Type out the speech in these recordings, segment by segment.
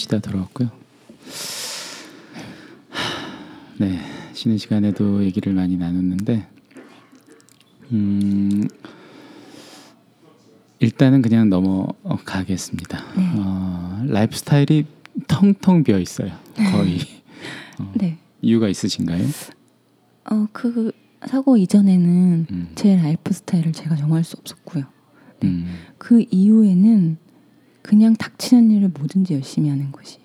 쉬다 돌아왔고요. 네, 쉬는 시간에도 얘기를 많이 나눴는데, 음, 일단은 그냥 넘어가겠습니다. 네. 어, 라이프 스타일이 텅텅 비어 있어요. 거의. 어, 네. 이유가 있으신가요? 어, 그 사고 이전에는 음, 제 라이프 스타일을 제가 정할 수 없었고요. 네. 음, 그 이후에는 그냥 닥치는 일을 뭐든지 열심히 하는 것이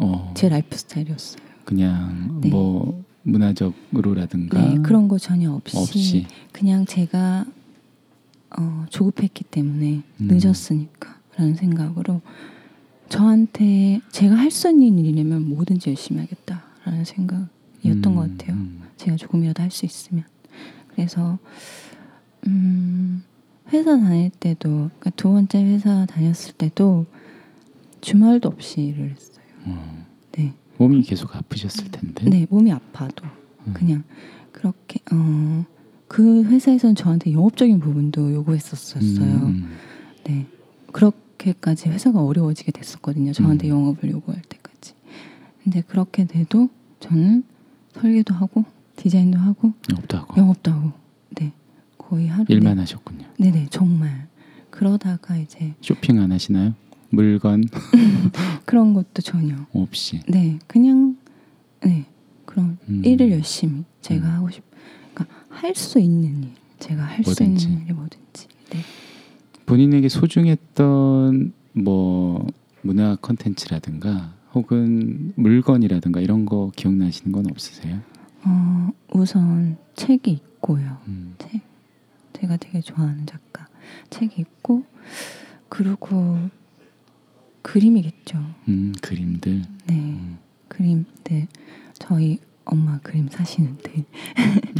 어, 제 라이프 스타일이었어요. 그냥 네. 뭐 문화적으로라든가 네, 그런 거 전혀 없이, 없이. 그냥 제가 어, 조급했기 때문에 음. 늦었으니까라는 생각으로 저한테 제가 할 수 있는 일이라면 뭐든지 열심히 하겠다라는 생각이었던 음, 것 같아요. 음, 제가 조금이라도 할 수 있으면 그래서 음, 회사 다닐 때도 그러니까 두 번째 회사 다녔을 때도 주말도 없이 일을 했어요. 어. 네, 몸이 계속 아프셨을 텐데. 네 몸이 아파도 음. 그냥 그렇게 어, 그 회사에서는 저한테 영업적인 부분도 요구했었었어요. 음, 네 그렇게까지 회사가 어려워지게 됐었거든요. 저한테 음. 영업을 요구할 때까지. 근데 그렇게 돼도 저는 설계도 하고 디자인도 하고 영업도 하고 영업도 하고 네 거의 하루 일만 하셨군요. 네네 정말 그러다가 이제 쇼핑 안 하시나요? 물건 그런 것도 전혀 없이. 네 그냥 네 그런 음. 일을 열심히 제가 음. 하고 싶 그러니까 할 수 있는 일 제가 할 수. 있는 일이 뭐든지 네 본인에게 소중했던 뭐 문화 컨텐츠라든가 혹은 물건이라든가 이런 거 기억나시는 건 없으세요? 어, 우선 책이 있고요 음, 책 제가 되게 좋아하는 작가 책이 있고 그리고 그림이겠죠 음, 그림들. 네 음. 그림 네 저희 엄마 그림 사시는데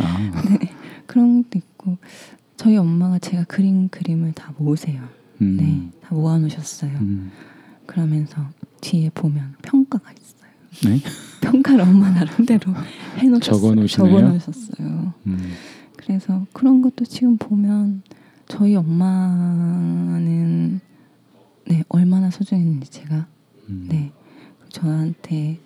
아, 그런 것도 있고 저희 엄마가 제가 그린 그림을 다 모으세요. 음, 네, 다 모아놓으셨어요. 음, 그러면서 뒤에 보면 평가가 있어요. 네. 평가를 엄마 나름대로 해놓으셨어요. 적어놓으시네요? 적어놓으셨어요. 음, 그래서 그런 것도 지금 보면 저희 엄마는 네 얼마나 소중했는지 제가 음. 네 저한테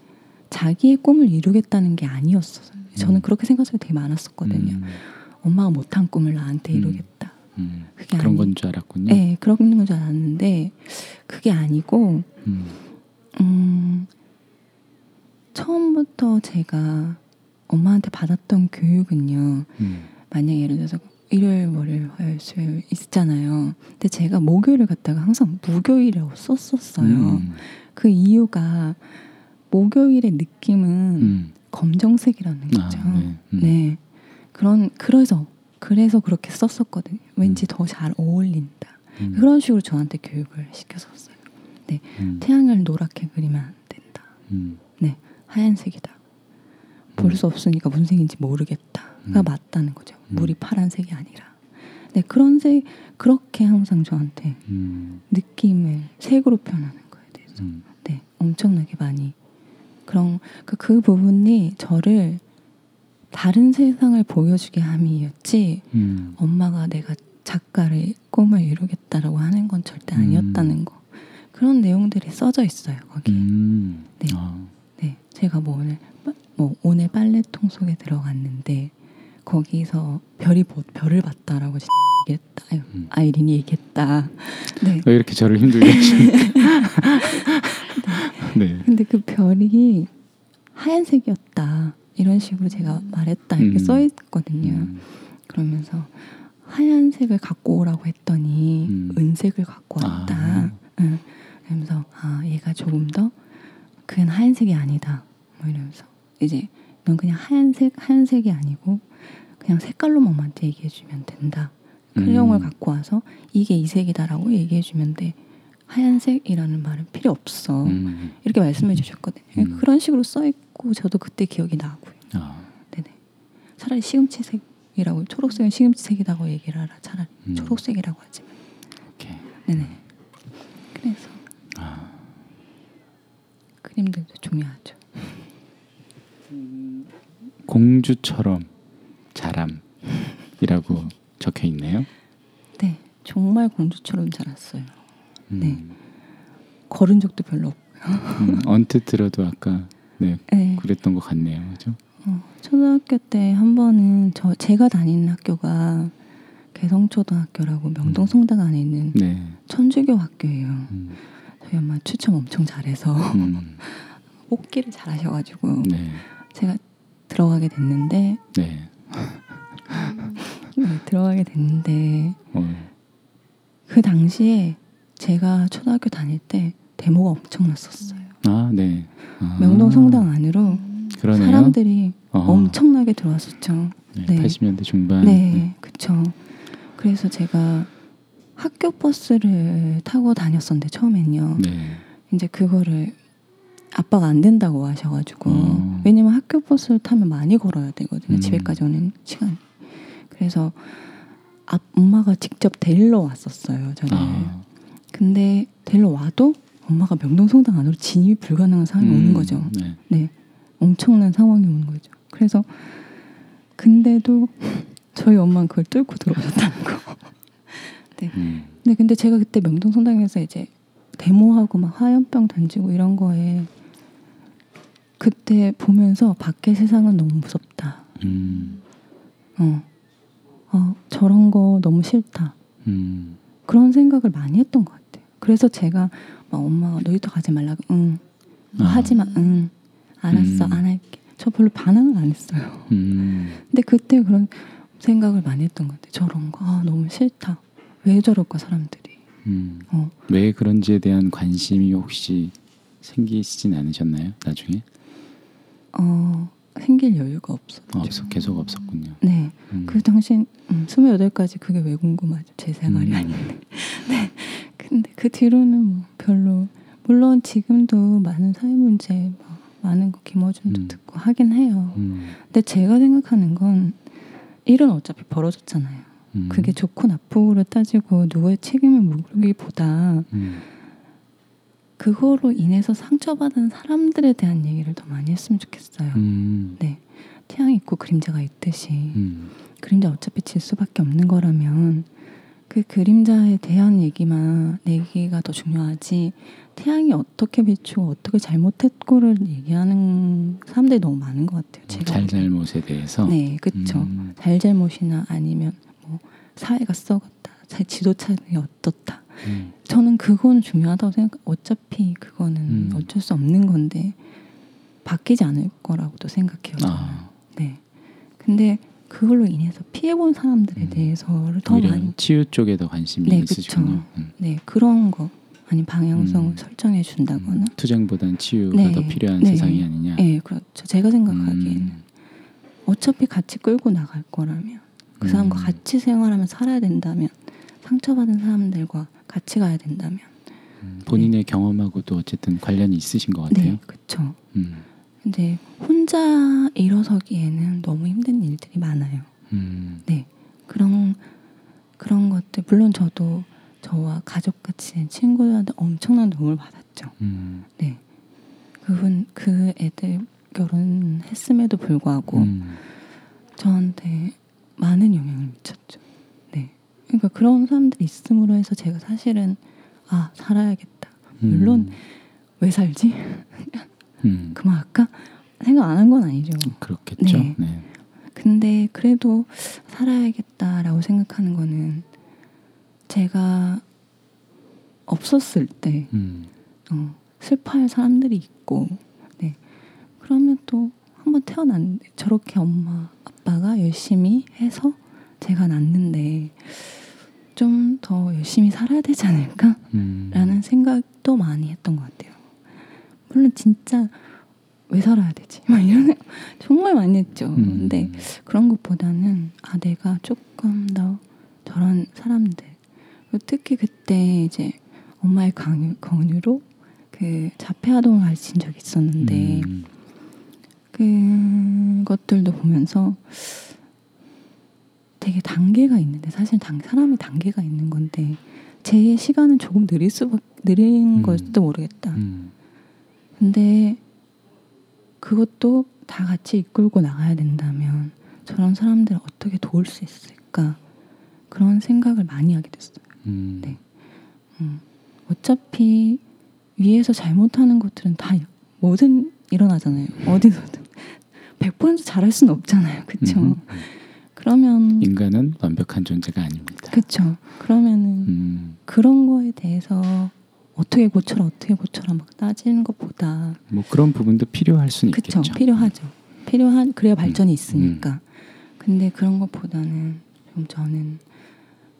자기의 꿈을 이루겠다는 게 아니었어요. 저는 음. 그렇게 생각이 되게 많았었거든요. 음, 엄마가 못한 꿈을 나한테 음. 이루겠다. 음. 그게 그런 아니- 건줄 알았군요. 네, 그런 건 줄 알았는데 그게 아니고 음, 음, 처음부터 제가 엄마한테 받았던 교육은요. 음, 만약 예를 들어서 일요일, 월요일, 화요일, 수요일 있잖아요. 근데 제가 목요일을 갖다가 항상 무교일이라고 썼었어요. 음, 그 이유가 목요일의 느낌은 음. 검정색이라는 아, 거죠. 네. 음. 네. 그런 그래서 그래서 그렇게 썼었거든요. 왠지 더 잘 어울린다. 음, 그런 식으로 저한테 교육을 시켰었어요. 음, 태양을 노랗게 그리면 안 된다. 음, 하얀색이다. 볼 수 없으니까 무슨 색인지 모르겠다가 음. 맞다는 거죠. 음. 물이 파란색이 아니라. 네, 그런 색 그렇게 항상 저한테 음, 느낌을 색으로 표현하는 거에 대해서 음, 네, 엄청나게 많이 그런 그, 그 부분이 저를 다른 세상을 보여주게 함이었지 음. 엄마가 내가 작가를 꿈을 이루겠다라고 하는 건 절대 음. 아니었다는 거 그런 내용들이 써져 있어요 거기. 에 음. 네. 아, 네, 제가 뭐 오늘 빠- 뭐 오늘 빨래통 속에 들어갔는데 거기서 별이 보, 별을 봤다라고 얘기했다. 음. 아이린이 얘기했다. 네. 왜 이렇게 저를 힘들게 하십니까? 네. 근데 그 별이 하얀색이었다. 이런 식으로 제가 말했다 이렇게 음. 써 있거든요. 음, 그러면서 하얀색을 갖고 오라고 했더니 음. 은색을 갖고 왔다. 아. 응. 그러면서 아 얘가 조금 더 그건 하얀색이 아니다. 뭐 이러면서 이제 넌 그냥 하얀색 하얀색이 아니고 그냥 색깔로 엄마한테 얘기해주면 된다. 크레용을 음. 갖고 와서 이게 이 색이다라고 얘기해주면 돼. 하얀색이라는 말은 필요 없어. 음. 이렇게 말씀해 주셨거든요. 음. 그런 식으로 써 있고 저도 그때 기억이 나고요. 아, 네네. 차라리 시금치색이라고 초록색은 시금치색이라고 얘기를 하라. 차라리 음. 초록색이라고 하지. 네네. 그래서 아, 그림들도 중요하죠. 공주처럼 자람이라고 적혀 있네요. 네, 정말 공주처럼 자랐어요. 음. 네. 걸은 적도 별로 없고요. 음, 언뜻 들어도 아까 네 네. 그랬던 것 같네요. 그죠? 어, 초등학교 때 한 번은 저 제가 다니는 학교가 개성초등학교라고 명동 음. 성당 안에 있는 네. 천주교 학교예요. 음, 저희 엄마 추첨 엄청 잘해서 음, 뽑기를 잘하셔가지고 네. 제가 들어가게 됐는데 네. 네, 들어가게 됐는데 어, 그 당시에 제가 초등학교 다닐 때 데모가 엄청 났었어요. 아, 네. 아, 명동 성당 안으로 그러네요. 사람들이 어, 엄청나게 들어왔었죠. 네, 네. 80년대 중반. 네, 그쵸. 그래서 제가 학교 버스를 타고 다녔었는데 처음엔요. 네. 이제 그거를 아빠가 안 된다고 하셔가지고 어. 왜냐면 학교 버스를 타면 많이 걸어야 되거든요. 음. 집에까지 오는 시간. 그래서 아, 엄마가 직접 데리러 왔었어요. 저를. 아, 근데 데리러 와도 엄마가 명동성당 안으로 진입이 불가능한 상황이 음, 오는 거죠. 네. 네, 엄청난 상황이 오는 거죠. 그래서 근데도 저희 엄마는 그걸 뚫고 들어오셨다는 거. 음, 네, 근데 제가 그때 명동성당에서 이제 데모하고 막 화염병 던지고 이런 거에 그때 보면서 밖의 세상은 너무 무섭다. 음, 어, 어 저런 거 너무 싫다. 음, 그런 생각을 많이 했던 것 같아요. 그래서 제가 막 엄마가 놀이터 가지 말라고 응뭐 아. 하지 마, 응 알았어 음. 안 할게. 저 별로 반응을 안 했어요. 음, 근데 그때 그런 생각을 많이 했던 것 같아요. 저런 거 아, 너무 싫다. 왜 저럴까 사람들이. 음. 어, 왜 그런지에 대한 관심이 혹시 생기시진 않으셨나요? 나중에? 어 생길 여유가 없었죠. 어, 없어, 계속 없었군요. 네, 음. 그 당시 음, 28까지 그게 왜 궁금하죠? 제 생활이 음. 아닌데. 네, 근데 그 뒤로는 뭐 별로 물론 지금도 많은 사회 문제 뭐 많은 거 김어준도 음. 듣고 하긴 해요. 음, 근데 제가 생각하는 건 일은 어차피 벌어졌잖아요. 음. 그게 좋고 나쁘고를 따지고 누구의 책임을 묻기보다 음, 그거로 인해서 상처받은 사람들에 대한 얘기를 더 많이 했으면 좋겠어요. 음, 네. 태양이 있고 그림자가 있듯이 음, 그림자 어차피 질 수밖에 없는 거라면 그 그림자에 대한 얘기만 얘기가 더 중요하지 태양이 어떻게 비추고 어떻게 잘못했고를 얘기하는 사람들이 너무 많은 것 같아요. 제가 잘잘못에 대해서. 네, 그렇죠. 음, 잘잘못이나 아니면 뭐 사회가 썩었다, 자- 지도차들이 어떻다. 음, 저는 그건 중요하다고 생각. 어차피 그거는 음. 어쩔 수 없는 건데 바뀌지 않을 거라고도 생각해요. 저는. 아, 네. 근데 그걸로 인해서 피해본 사람들에 음. 대해서를 더 많이 치유 쪽에 더 관심이 네, 있으시군요. 음. 네 그런 거 아니 방향성을 음. 설정해 준다거나 음, 투쟁보단 치유가 네, 더 필요한 네. 세상이 아니냐. 네 그렇죠 제가 생각하기에는 음, 어차피 같이 끌고 나갈 거라면 그 사람과 음. 같이 생활하면 살아야 된다면 상처받은 사람들과 같이 가야 된다면. 음, 본인의 경험하고도 어쨌든 관련이 있으신 것 같아요. 네 그렇죠 음, 근데 혼자 일어서기에는 너무 힘든 일들이 많아요. 음, 네. 그런 그런 것들 물론 저도 저와 가족같이 된 친구들한테 엄청난 도움을 받았죠. 음, 네. 그분 그 애들 결혼했음에도 불구하고 음, 저한테 많은 영향을 미쳤죠. 네 그러니까 그런 사람들이 있음으로 해서 제가 사실은 아 살아야겠다. 물론 음, 왜 살지? 음, 그만 할까? 생각 안 한 건 아니죠. 그렇겠죠. 네. 네. 근데 그래도 살아야겠다라고 생각하는 거는 제가 없었을 때 음, 어, 슬퍼할 사람들이 있고, 네. 그러면 또 한번 태어났는데 저렇게 엄마 아빠가 열심히 해서 제가 낳는데 좀 더 열심히 살아야 되지 않을까? 음, 라는 생각도 많이 했던 것 같아요. 물론 진짜 왜 살아야 되지? 막 이런 정말 많이 했죠. 음, 근데 그런 것보다는 아 내가 조금 더 저런 사람들 특히 그때 이제 엄마의 강요, 권유로 그 자폐 아동을 가르친 적이 있었는데 음, 그것들도 보면서 되게 단계가 있는데 사실 단, 사람이 단계가 있는 건데 제 시간은 조금 느릴 수밖 느린 음. 걸지도 모르겠다. 음, 근데 그것도 다 같이 이끌고 나가야 된다면 저런 사람들을 어떻게 도울 수 있을까 그런 생각을 많이 하게 됐어요. 음, 네. 음. 어차피 위에서 잘못하는 것들은 다 뭐든 일어나잖아요. 어디서든 100% 잘할 수는 없잖아요. 그렇죠? 음. 그러면 인간은 완벽한 존재가 아닙니다. 그렇죠. 그러면은 음, 그런 거에 대해서 어떻게 고쳐라 어떻게 고쳐라 막 따지는 것보다 뭐 그런 부분도 필요할 수는 그쵸 있겠죠. 필요하죠. 필요한 그래야 발전이 음. 있으니까. 근데 그런 것보다는 좀 저는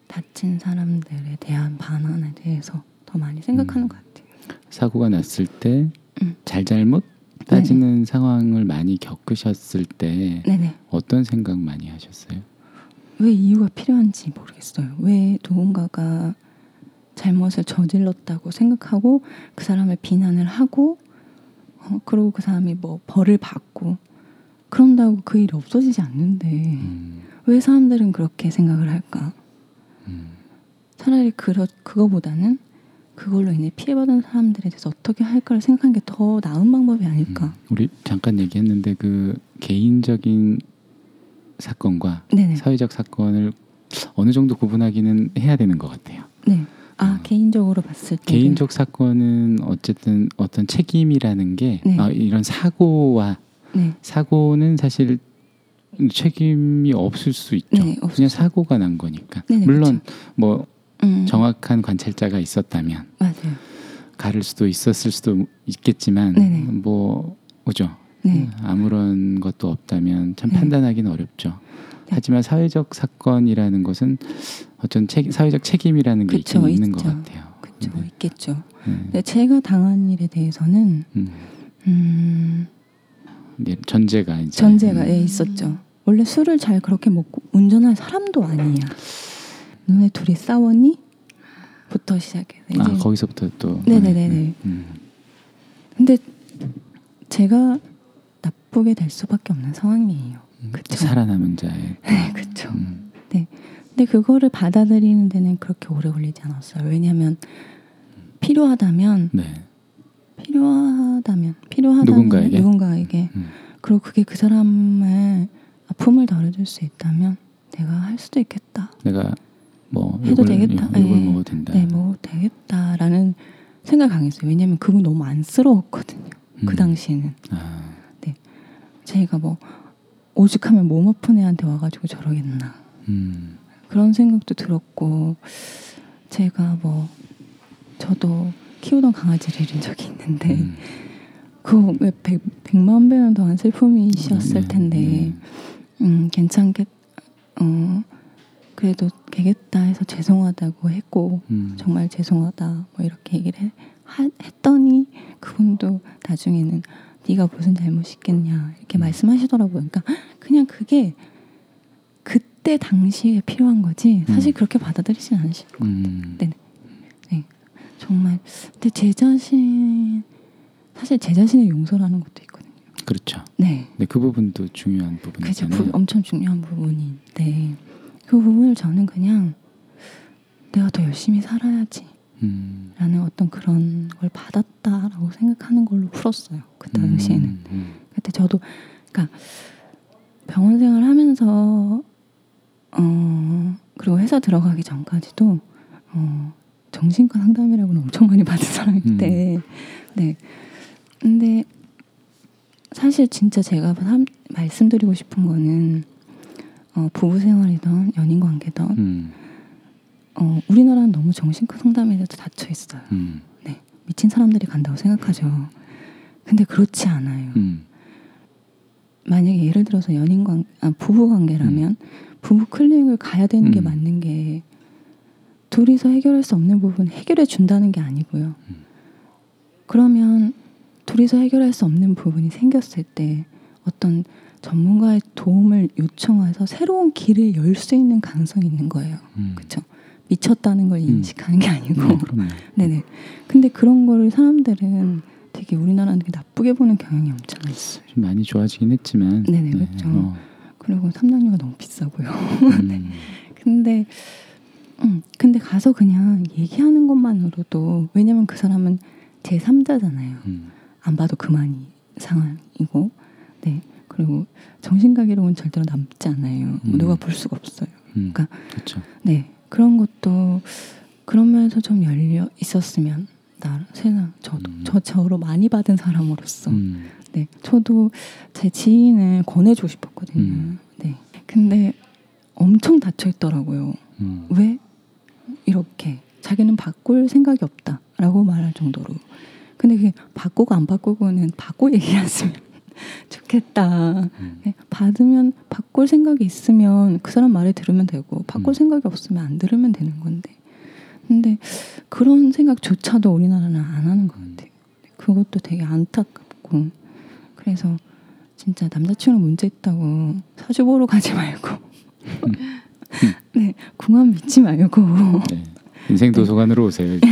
다친 사람들에 대한 반환에 대해서 더 많이 생각하는 음. 것 같아요. 사고가 났을 때 음. 잘잘못 따지는 상황을 많이 겪으셨을 때 네네. 어떤 생각 많이 하셨어요? 왜 이유가 필요한지 모르겠어요. 왜 누군가가 잘못을 저질렀다고 생각하고 그 사람을 비난을 하고 어, 그리고 그 사람이 뭐 벌을 받고 그런다고 그 일이 없어지지 않는데 음, 왜 사람들은 그렇게 생각을 할까? 음, 차라리 그러, 그거보다는 그걸로 인해 피해받은 사람들에 대해서 어떻게 할까를 생각하는 게 더 나은 방법이 아닐까? 음. 우리 잠깐 얘기했는데 그 개인적인 사건과 네네. 사회적 사건을 어느 정도 구분하기는 해야 되는 것 같아요. 네. 아 음. 개인적으로 봤을 때 개인적 사건은 어쨌든 어떤 책임이라는 게 네. 아, 이런 사고와 네. 사고는 사실 책임이 없을 수 있죠. 네, 없을 그냥 수- 사고가 난 거니까. 물론 뭐 음, 정확한 관찰자가 있었다면 맞아요. 가를 수도 있었을 수도 있겠지만 네네. 뭐 그죠. 네. 아무런 것도 없다면 참 네. 판단하기는 어렵죠. 하지만 사회적 사건이라는 것은 어떤 책, 사회적 책임이라는 게 그쵸, 있는 것. 같아요. 그렇죠. 네. 있겠죠. 네. 근데 제가 당한 일에 대해서는 음. 음, 네, 전제가 이제 전제가 음. 예, 있었죠. 원래 술을 잘 그렇게 먹고 운전할 사람도 아니야. 너네 둘이 싸웠니? 부터 시작해서 이제 아 거기서부터 또 네네네네. 음. 근데 제가 나쁘게 될 수밖에 없는 상황이에요. 음. 그쵸. 살아남은 자의 네, 그렇죠. 음. 근데 그거를 받아들이는 데는 그렇게 오래 걸리지 않았어요. 왜냐하면 필요하다면 네. 필요하다면 필요하다면 누군가에게? 누군가에게 음. 그리고 그게 그 사람의 아픔을 덜어줄 수 있다면 내가 할 수도 있겠다. 내가 뭐 해도 욕을, 되겠다. 예, 욕을 예. 먹어도 된다. 네, 뭐 되겠다라는 생각 강했어요. 왜냐하면 그분 너무 안쓰러웠거든요. 그 음. 당시에는 아, 제가 뭐 오죽하면 몸 아픈 애한테 와가지고 저러겠나 음. 그런 생각도 들었고 제가 뭐 저도 키우던 강아지를 잃은 적이 있는데 음. 그거 왜 백, 백만 배는 더한 슬픔이셨을 네, 텐데 네. 음 괜찮겠 어 그래도 되겠다 해서 죄송하다고 했고 음. 정말 죄송하다 뭐 이렇게 얘기를 해, 하, 했더니 그분도 나중에는 네가 무슨 잘못이 있겠냐 이렇게 음. 말씀하시더라고요. 그러니까 그냥 그게 그때 당시에 필요한 거지 사실 음. 그렇게 받아들이진 않으실 거예요. 음. 네. 정말 근데 제 자신 사실 제 자신을 용서라는 것도 있거든요. 그렇죠. 네. 네, 그 부분도 중요한 그죠. 부분이잖아요. 부, 엄청 중요한 부분인데 그 부분을 저는 그냥 내가 더 열심히 살아야지 음. 라는 어떤 그런 걸 받았다라고 생각하는 걸로 풀었어요. 그 당시에는. 음, 음. 그때 저도 그러니까 병원 생활 하면서 어 그리고 회사 들어가기 전까지도 어 정신과 상담이라고는 엄청 많이 받은 사람인데 네 근데 사실 진짜 제가 삼- 말씀드리고 싶은 거는 어 부부 생활이던 연인 관계던 음. 어 우리나라는 너무 정신과 상담에 대해서 닫혀 있어요. 음. 미친 사람들이 간다고 생각하죠. 근데 그렇지 않아요. 음. 만약에 예를 들어서 연인 관, 아, 부부 관계라면 부부 클리닉을 가야 되는 게 음. 맞는 게 둘이서 해결할 수 없는 부분 해결해 준다는 게 아니고요. 음. 그러면 둘이서 해결할 수 없는 부분이 생겼을 때 어떤 전문가의 도움을 요청해서 새로운 길을 열 수 있는 가능성이 있는 거예요. 음. 그렇죠? 미쳤다는 걸 인식하는 게 아니고 네. 네네. 근데 그런 거를 사람들은 되게 우리나라는 되게 나쁘게 보는 경향이 엄청 있어요. 좀 많이 좋아지긴 했지만. 네네, 그렇죠. 어. 그리고 삼당류가 너무 비싸고요. 음. 근데 음, 근데 가서 그냥 얘기하는 것만으로도 왜냐면 그 사람은 제 3자잖아요. 음. 안 봐도 그만이 상황이고, 네. 그리고 정신가기로는 절대로 남지 않아요. 음. 누가 볼 수가 없어요. 음. 그러니까 그렇죠. 네 그런 것도 그런 면에서 좀 열려 있었으면 나 세상 저도 음. 저 저로 많이 받은 사람으로서 음. 네 저도 제 지인을 권해주고 싶었거든요. 음. 네 근데 엄청 닫혀 있더라고요. 음. 왜 이렇게 자기는 바꿀 생각이 없다라고 말할 정도로 근데 그게 바꾸고 안 바꾸고는 바꿔 얘기했으면 좋겠다 음. 네, 받으면 바꿀 생각이 있으면 그 사람 말을 들으면 되고 바꿀 음. 생각이 없으면 안 들으면 되는 건데 근데 그런 생각조차도 우리나라는 안 하는 것 같아요 그것도 되게 안타깝고 그래서 진짜 남자친구 문제 있다고 사주 보러 가지 말고 네 궁합 믿지 말고 네. 인생 도서관으로 오세요.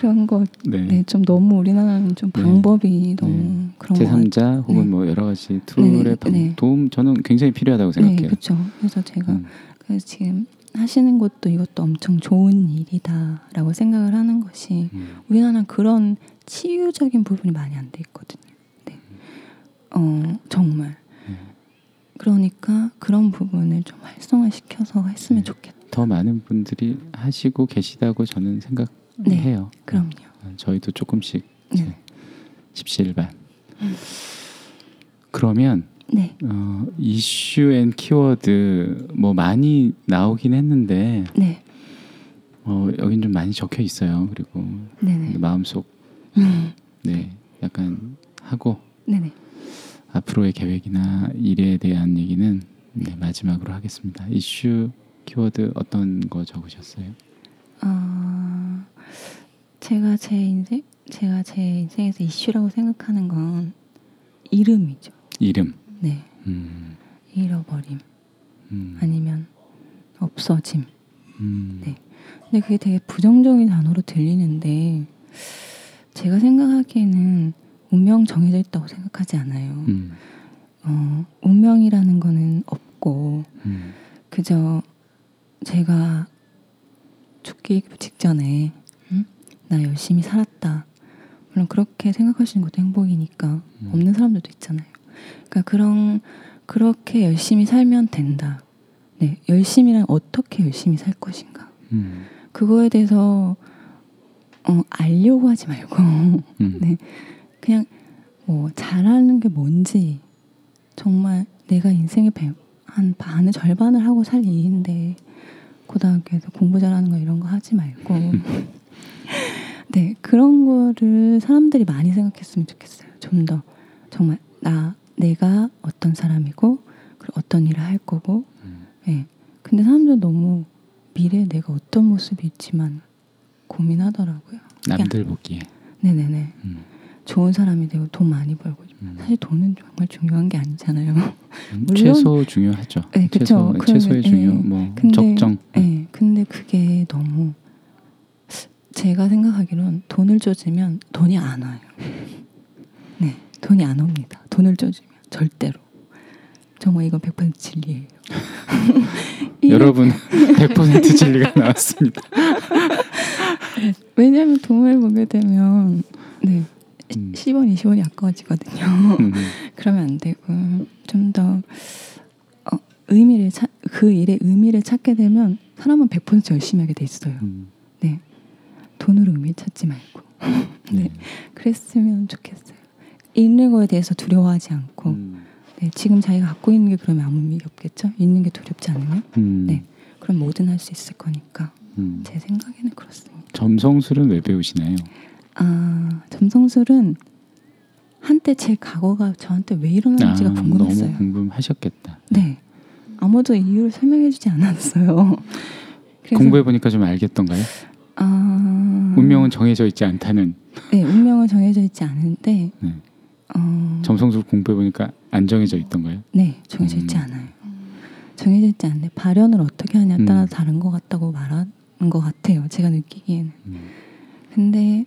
그런 거 네. 네, 좀 너무 우리나라는 좀 네. 방법이 너무 그런 거 같아요. 제3자 혹은 네. 뭐 여러 가지 툴의 네, 방- 네. 도움 저는 굉장히 필요하다고 네, 생각해요. 그렇죠. 그래서 제가 음. 그래서 지금 하시는 것도 이것도 엄청 좋은 일이다라고 생각을 하는 것이 음. 우리나라는 그런 치유적인 부분이 많이 안 돼 있거든요. 네. 어, 정말. 음. 그러니까 그런 부분을 좀 활성화시켜서 했으면 네. 좋겠다. 더 많은 분들이 하시고 계시다고 저는 생각 해요. 그럼요. 어, 저희도 조금씩 네. 십시일반. 그러면 네. 어, 이슈 and 키워드 뭐 많이 나오긴 했는데 네. 어, 여긴 좀 많이 적혀 있어요. 그리고 네네. 마음속 음. 네 약간 하고 네네. 앞으로의 계획이나 일에 대한 얘기는 네, 마지막으로 하겠습니다. 이슈 키워드 어떤 거 적으셨어요? 아, 제가 제 인생, 제가 제 인생에서 이슈라고 생각하는 건 이름이죠. 이름. 네, 음, 잃어버림 음, 아니면 없어짐. 음, 네. 근데 그게 되게 부정적인 단어로 들리는데 제가 생각하기에는 운명 정해져 있다고 생각하지 않아요. 음, 어, 운명이라는 거는 없고 음, 그저 제가 죽기 직전에 음? 나 열심히 살았다. 물론 그렇게 생각하시는 것도 행복이니까 음. 없는 사람들도 있잖아요. 그러니까 그런 그렇게 열심히 살면 된다. 네, 열심히란 어떻게 열심히 살 것인가. 음, 그거에 대해서 어, 알려고 하지 말고 음, 네. 그냥 뭐 잘하는 게 뭔지 정말 내가 인생의 배- 한 반을 절반을 하고 살 일인데 고등학교에서 공부 잘하는 거 이런 거 하지 말고 네 그런 거를 사람들이 많이 생각했으면 좋겠어요. 좀 더 정말 나 내가 어떤 사람이고 그리고 어떤 일을 할 거고 음. 네. 근데 사람들 너무 미래에 내가 어떤 모습일지만 고민하더라고요. 남들 보기에. 네네네. 음, 좋은 사람이 되고 돈 많이 벌고 음. 사실 돈은 정말 중요한 게 아니잖아요. 음, 물론- 최소 중요하죠. 네, 그쵸. 최소, 최소의 중요, 네. 뭐 근데- 적정. 네, 근데 그게 너무 제가 생각하기로는 돈을 쪼지면 돈이 안 와요. 네, 돈이 안 옵니다. 돈을 쪼지면 절대로. 정말 이건 100% 진리예요. 여러분 100% 진리가 나왔습니다. 왜냐하면 돈을 보게 되면 네, 음. 10원, 20원이 아까워지거든요. 음, 그러면 안 되고 좀더 어, 의미를 찾, 그 일의 의미를 찾게 되면 사람은 100% 열심히 하게 돼 있어요. 음, 네. 돈으로 의미 찾지 말고. 네. 네. 그랬으면 좋겠어요. 잃는 거에 대해서 두려워하지 않고 음, 네, 지금 자기가 갖고 있는 게 그러면 아무 의미가 없겠죠? 잃는 게 두렵지 않으면 음, 네. 그럼 뭐든 할 수 있을 거니까 음. 제 생각에는 그렇습니다. 점성술은 왜 배우시나요? 아 점성술은 한때 제 과거가 저한테 왜 일어났는지가 궁금했어요. 아, 너무 궁금하셨겠다. 네. 아무도 이유를 설명해주지 않았어요. 공부해 보니까 좀 알겠던가요? 아, 운명은 정해져 있지 않다는 네 운명은 정해져 있지 않은데 네. 어, 점성술 공부해 보니까 안 정해져 있던가요? 네 정해져 있지 음. 않아요. 정해져 있지 않는데 발현을 어떻게 하냐에 따라 음. 다른 것 같다고 말한 것 같아요. 제가 느끼기에는. 음, 근데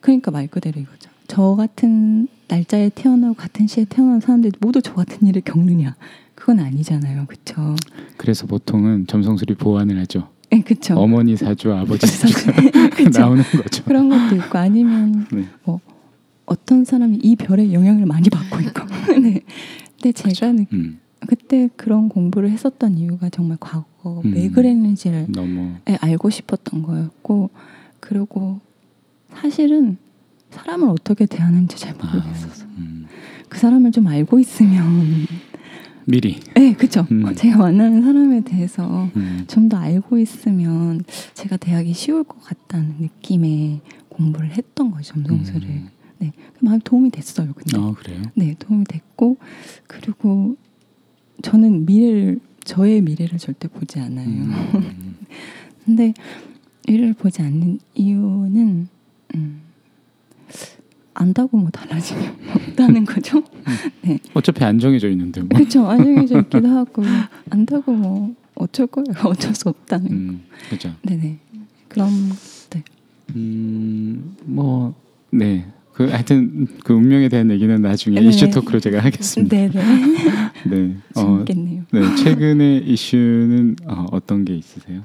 그러니까 말 그대로 이거죠. 저 같은 날짜에 태어나고 같은 시에 태어난 사람들이 모두 저 같은 일을 겪느냐? 그건 아니잖아요. 그렇죠? 그래서 보통은 점성술이 보완을 하죠. 네, 그렇죠. 어머니 사주, 아버지 사주. 나오는 거죠. 그런 것도 있고 아니면 네. 뭐 어떤 사람이 이 별의 영향을 많이 받고 있고. 네. 근데 제가 느, 음, 그때 그런 공부를 했었던 이유가 정말 과거 음. 왜 그랬는지를 너무 예, 알고 싶었던 거였고 그리고 사실은 사람을 어떻게 대하는지 잘 아, 모르겠어서 음. 그 사람을 좀 알고 있으면 미리. 네 그쵸 음. 어, 제가 만나는 사람에 대해서 음. 좀더 알고 있으면 제가 대하기 쉬울 것 같다는 느낌의 공부를 했던 거죠 점성술을 음. 네 마음 도움이 됐어요 근데 어 그래요. 네 도움이 됐고 그리고 저는 미래를 저의 미래를 절대 보지 않아요 음. 근데 이를 보지 않는 이유는 음, 안다고 뭐 달라짐이 없다는 거죠. 네, 어차피 안 정해져 있는데 뭐. 그렇죠. 안정해져 있기도 하고 안다고 뭐 어쩔 거예요. 어쩔 수 없다는. 음, 그죠. 네네. 그럼 네. 음, 뭐, 네. 그 하여튼 그 운명에 대한 얘기는 나중에 네. 이슈 토크로 제가 하겠습니다. 네네. 네. 어, 재밌겠네요. 네. 최근의 이슈는 어, 어떤 게 있으세요?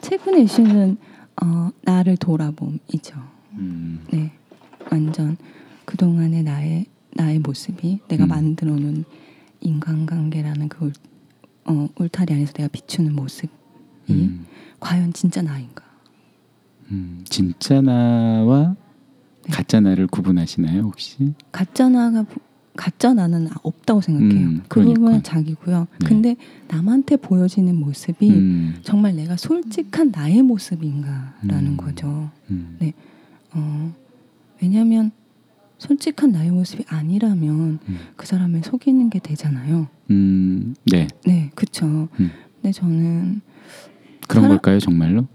최근의 이슈는 어, 나를 돌아봄이죠. 음, 네, 완전 그 동안의 나의 나의 모습이 내가 음. 만들어 놓은 인간관계라는 그 울, 어, 울타리 안에서 내가 비추는 모습이 음, 과연 진짜 나인가? 음, 진짜 나와 네. 가짜 나를 구분하시나요 혹시? 가짜 나가 가짜 나는 없다고 생각해요. 음, 그 그러니까. 부분은 자기고요. 네. 근데 남한테 보여지는 모습이 음, 정말 내가 솔직한 나의 모습인가라는 음. 거죠. 음, 네. 어, 왜냐하면 솔직한 나의 모습이 아니라면 음, 그 사람을 속이는 게 되잖아요. 음, 네. 네, 그쵸. 음. 근데 저는 그런 사람- 걸까요 정말로?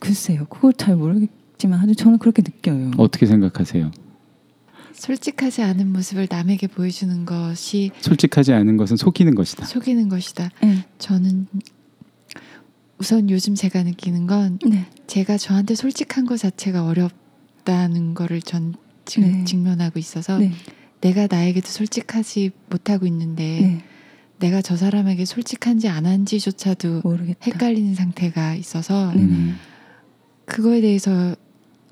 글쎄요, 그걸 잘 모르겠지만 아주 저는 그렇게 느껴요. 어떻게 생각하세요? 솔직하지 않은 모습을 남에게 보여주는 것이 솔직하지 않은 것은 속이는 것이다. 속이는 것이다. 네, 저는 우선 요즘 제가 느끼는 건 네, 제가 저한테 솔직한 것 자체가 어렵 다는 거를 전 지금 네. 직면하고 있어서 네, 내가 나에게도 솔직하지 못하고 있는데 네, 내가 저 사람에게 솔직한지 안 한지조차도 모르겠다. 헷갈리는 상태가 있어서 네. 음, 그거에 대해서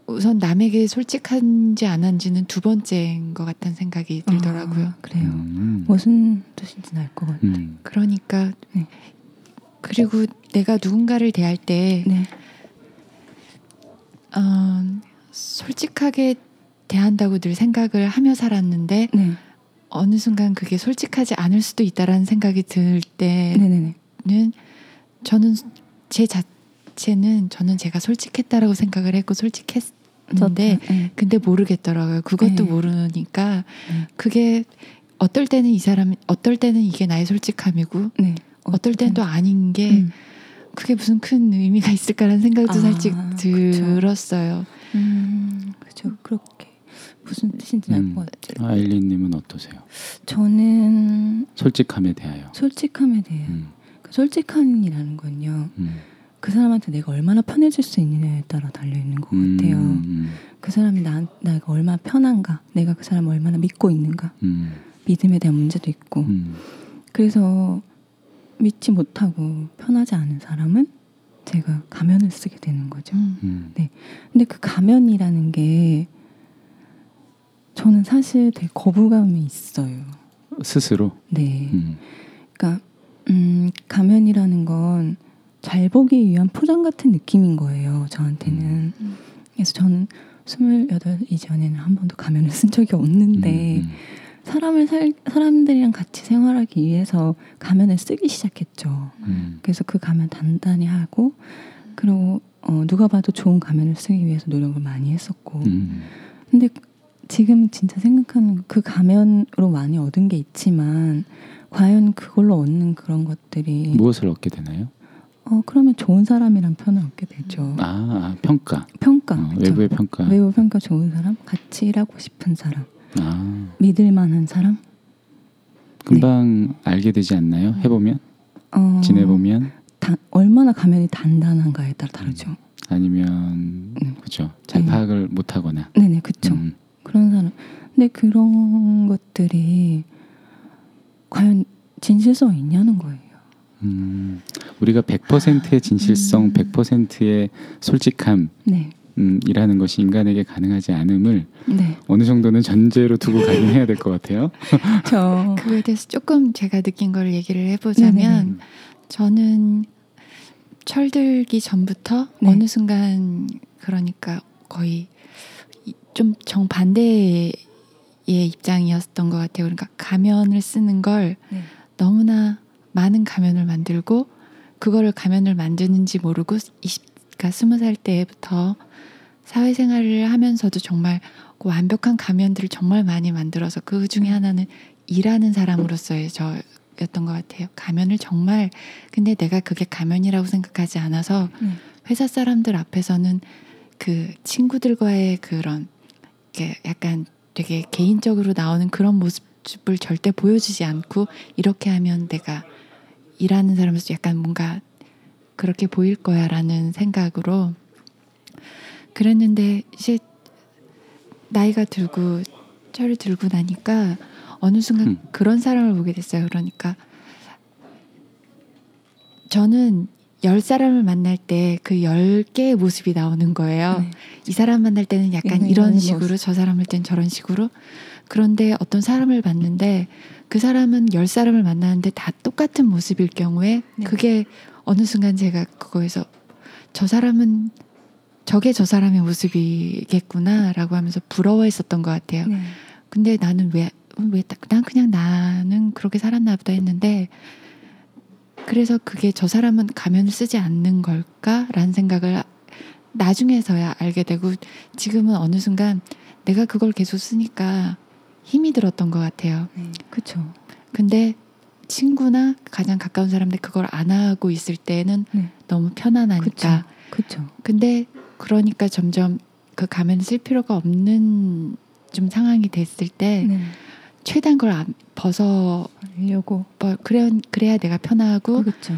우선 남에게 솔직한지 안 한지는 두 번째인 것 같다는 생각이 들더라고요. 아, 그래요. 음, 무슨 뜻인지는 알 것 같아요. 음, 그러니까 네. 그리고 내가 누군가를 대할 때 네, 어, 솔직하게 대한다고 늘 생각을 하며 살았는데 네, 어느 순간 그게 솔직하지 않을 수도 있다라는 생각이 들 네, 때는 네, 네. 저는 제 자체는 저는 제가 솔직했다라고 생각을 했고 솔직했는데 네, 근데 모르겠더라고요. 그것도 네. 모르니까 네. 그게 어떨 때는 이 사람 어떨 때는 이게 나의 솔직함이고 네. 어떨 때는 또 아닌 게 음. 그게 무슨 큰 의미가 있을까라는 생각도 아, 살짝 그쵸. 들었어요. 음, 그죠. 그렇게 무슨 뜻인지 알 음. 것 같아요. 아일린님은 어떠세요? 저는 솔직함에 대하여. 솔직함에 대해 음, 그 솔직함이라는 건요. 음, 그 사람한테 내가 얼마나 편해질 수 있느냐에 따라 달려 있는 것 같아요. 음, 그 사람이 나 내가 얼마나 편한가, 내가 그 사람을 얼마나 믿고 있는가, 음, 믿음에 대한 문제도 있고. 음, 그래서 믿지 못하고 편하지 않은 사람은 제가 가면을 쓰게 되는 거죠. 음. 음, 근데 그 가면이라는 게 저는 사실 되게 거부감이 있어요. 스스로. 네. 음, 그러니까 음, 가면이라는 건 잘 보기 위한 포장 같은 느낌인 거예요. 저한테는. 음. 그래서 저는 스물여덟 이전에는 한 번도 가면을 쓴 적이 없는데 음, 사람을 살 사람들이랑 같이 생활하기 위해서 가면을 쓰기 시작했죠. 음, 그래서 그 가면 단단히 하고 그리고 어, 누가 봐도 좋은 가면을 쓰기 위해서 노력을 많이 했었고 음, 근데 지금 진짜 생각하는 그 가면으로 많이 얻은 게 있지만 과연 그걸로 얻는 그런 것들이 무엇을 얻게 되나요? 어 그러면 좋은 사람이란 편을 얻게 되죠. 아, 아, 평가. 평가 어? 외부의 평가. 외부 평가 좋은 사람, 같이 일하고 싶은 사람, 아, 믿을 만한 사람. 금방 알게 되지 않나요? 해보면, 어, 지내보면, 다, 얼마나 가면이 단단한가에 따라 다르죠. 아니면 네. 그죠. 잘 네. 파악을 못하거나. 네네 그쵸. 음, 그런 사람. 근데 그런 것들이 과연 진실성이 있냐는 거예요. 음, 우리가 100%의 진실성, 음. 100%의 솔직함. 네, 음, 이라는 것이 인간에게 가능하지 않음을 네. 어느 정도는 전제로 두고 가긴 해야 될 것 같아요. 저 그거에 대해서 조금 제가 느낀 걸 얘기를 해보자면 네네네. 저는 철들기 전부터 네. 어느 순간 그러니까 거의 이- 좀 정반대의 입장이었던 것 같아요. 그러니까 가면을 쓰는 걸 네. 너무나 많은 가면을 만들고 그거를 가면을 만드는지 모르고 20, 그러니까 스무 살 때부터 사회생활을 하면서도 정말 그 완벽한 가면들을 정말 많이 만들어서 그 중에 하나는 일하는 사람으로서의 저였던 것 같아요. 가면을 정말 근데 내가 그게 가면이라고 생각하지 않아서 네. 회사 사람들 앞에서는 그 친구들과의 그런 약간 되게 개인적으로 나오는 그런 모습을 절대 보여주지 않고 이렇게 하면 내가 일하는 사람으로서 약간 뭔가 그렇게 보일 거야라는 생각으로 그랬는데 이제 나이가 들고 철을 들고 나니까 어느 순간 음. 그런 사람을 보게 됐어요. 그러니까 저는 열 사람을 만날 때 그 열 개의 모습이 나오는 거예요. 네. 이 사람 만날 때는 약간 이런 이런 식으로 모습. 저 사람을 땐 저런 식으로 그런데 어떤 사람을 봤는데 그 사람은 열 사람을 만나는데 다 똑같은 모습일 경우에 네. 그게 어느 순간 제가 그거에서 저 사람은 저게 저 사람의 모습이겠구나라고 하면서 부러워했었던 것 같아요. 네. 근데 나는 왜, 왜, 난 그냥 나는 그렇게 살았나 보다 했는데, 그래서 그게 저 사람은 가면을 쓰지 않는 걸까라는 생각을 나중에서야 알게 되고, 지금은 어느 순간 내가 그걸 계속 쓰니까 힘이 들었던 것 같아요. 네. 그렇죠. 근데 친구나 가장 가까운 사람들 그걸 안 하고 있을 때는 네. 너무 편안하니까. 그렇죠. 근데 그러니까 점점 그 가면을 쓸 필요가 없는 좀 상황이 됐을 때 네. 최대한 그걸 안 벗어 하려고 뭐 그래 그래야 내가 편하고 그렇죠.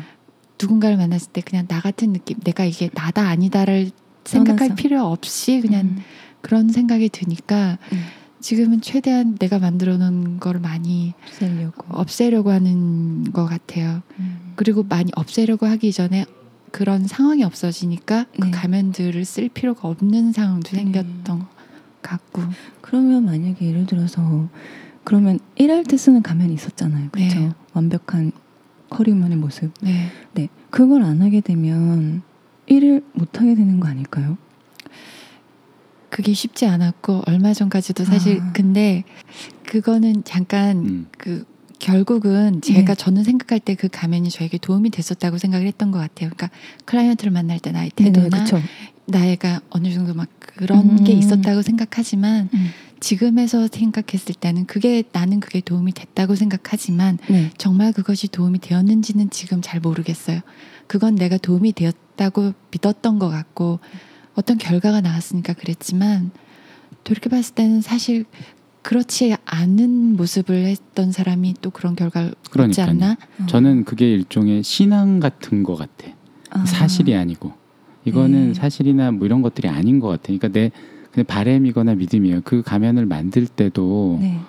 누군가를 만났을 때 그냥 나 같은 느낌 내가 이게 나다 아니다를 생각할 떠나서. 필요 없이 그냥 음. 그런 생각이 드니까 음. 지금은 최대한 내가 만들어 놓은 거를 많이 쓰려고. 없애려고 하는 것 같아요. 음. 그리고 많이 없애려고 하기 전에 그런 상황이 없어지니까 그 네. 가면들을 쓸 필요가 없는 상황도 네. 생겼던 것 같고 그러면 만약에 예를 들어서 그러면 일할 때 쓰는 가면이 있었잖아요. 그렇죠? 네. 완벽한 커리만의 모습. 네. 네. 그걸 안 하게 되면 일을 못 하게 되는 거 아닐까요? 그게 쉽지 않았고 얼마 전까지도 사실 아. 근데 그거는 잠깐 음. 그 결국은 제가 네. 저는 생각할 때 그 가면이 저에게 도움이 됐었다고 생각을 했던 것 같아요. 그러니까 클라이언트를 만날 때 나의 태도나 그렇죠. 나이가 어느 정도 막 그런 음. 게 있었다고 생각하지만 음. 지금에서 생각했을 때는 그게 나는 그게 도움이 됐다고 생각하지만 네. 정말 그것이 도움이 되었는지는 지금 잘 모르겠어요. 그건 내가 도움이 되었다고 믿었던 것 같고 어떤 결과가 나왔으니까 그랬지만 돌이켜 봤을 때는 사실 그렇지 않은 모습을 했던 사람이 또 그런 결과를 얻지 그러니까요. 않나? 어. 저는 그게 일종의 신앙 같은 것 같아. 아. 사실이 아니고 이거는 네. 사실이나 뭐 이런 것들이 아닌 것 같아. 그러니까 내 그냥 바램이거나 믿음이에요. 그 가면을 만들 때도 네.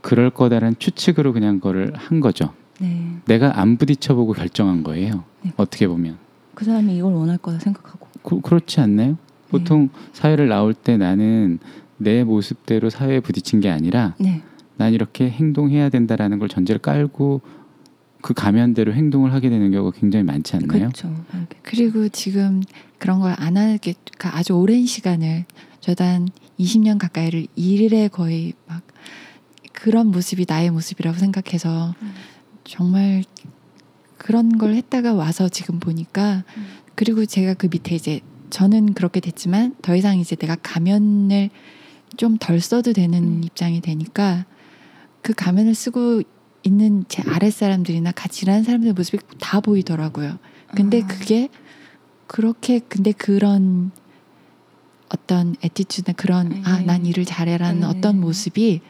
그럴 거다라는 추측으로 그냥 그거를 한 거죠. 네. 내가 안 부딪혀보고 결정한 거예요. 네. 어떻게 보면 그 사람이 이걸 원할 거다 생각하고. 그, 그렇지 않나요? 보통 네. 사회를 나올 때 나는 내 모습대로 사회에 부딪힌 게 아니라 네. 난 이렇게 행동해야 된다라는 걸 전제를 깔고 그 가면대로 행동을 하게 되는 경우가 굉장히 많지 않나요? 그렇죠. 그리고 지금 그런 걸 안 하게 그러니까 아주 오랜 시간을 한 20년 가까이를 일에 거의 막 그런 모습이 나의 모습이라고 생각해서 음. 정말 그런 걸 했다가 와서 지금 보니까 음. 그리고 제가 그 밑에 이제 저는 그렇게 됐지만 더 이상 이제 내가 가면을 좀 덜 써도 되는 음. 입장이 되니까 그 가면을 쓰고 있는 제 아랫 사람들이나 같이 일하는 사람들의 모습이 다 보이더라고요. 근데 아. 그게 그렇게 근데 그런 어떤 attitude나 그런 아 네. 난 일을 잘해라는 네. 어떤 모습이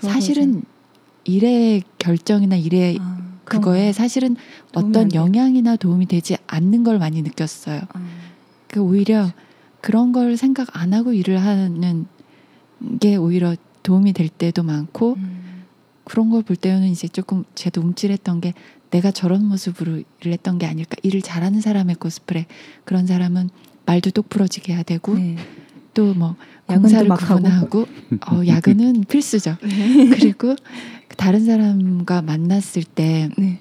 사실은 일의 결정이나 일의. 아, 그거에 거. 사실은 어떤. 영향이나 도움이 되지 않는 걸 많이 느꼈어요. 아, 그 오히려 그런 걸 생각 안 하고 일을 하는 게 오히려 도움이 될 때도 많고 음. 그런 걸 볼 때는 이제 조금 제도 움찔했던 게 내가 저런 모습으로 일을 했던 게 아닐까 일을 잘하는 사람의 코스프레 그런 사람은 말도 똑부러지게 해야 되고 네. 또뭐 야근도 공사를. 구분하고 어, 야근은 필수죠. 그리고 다른 사람과 만났을 때 네.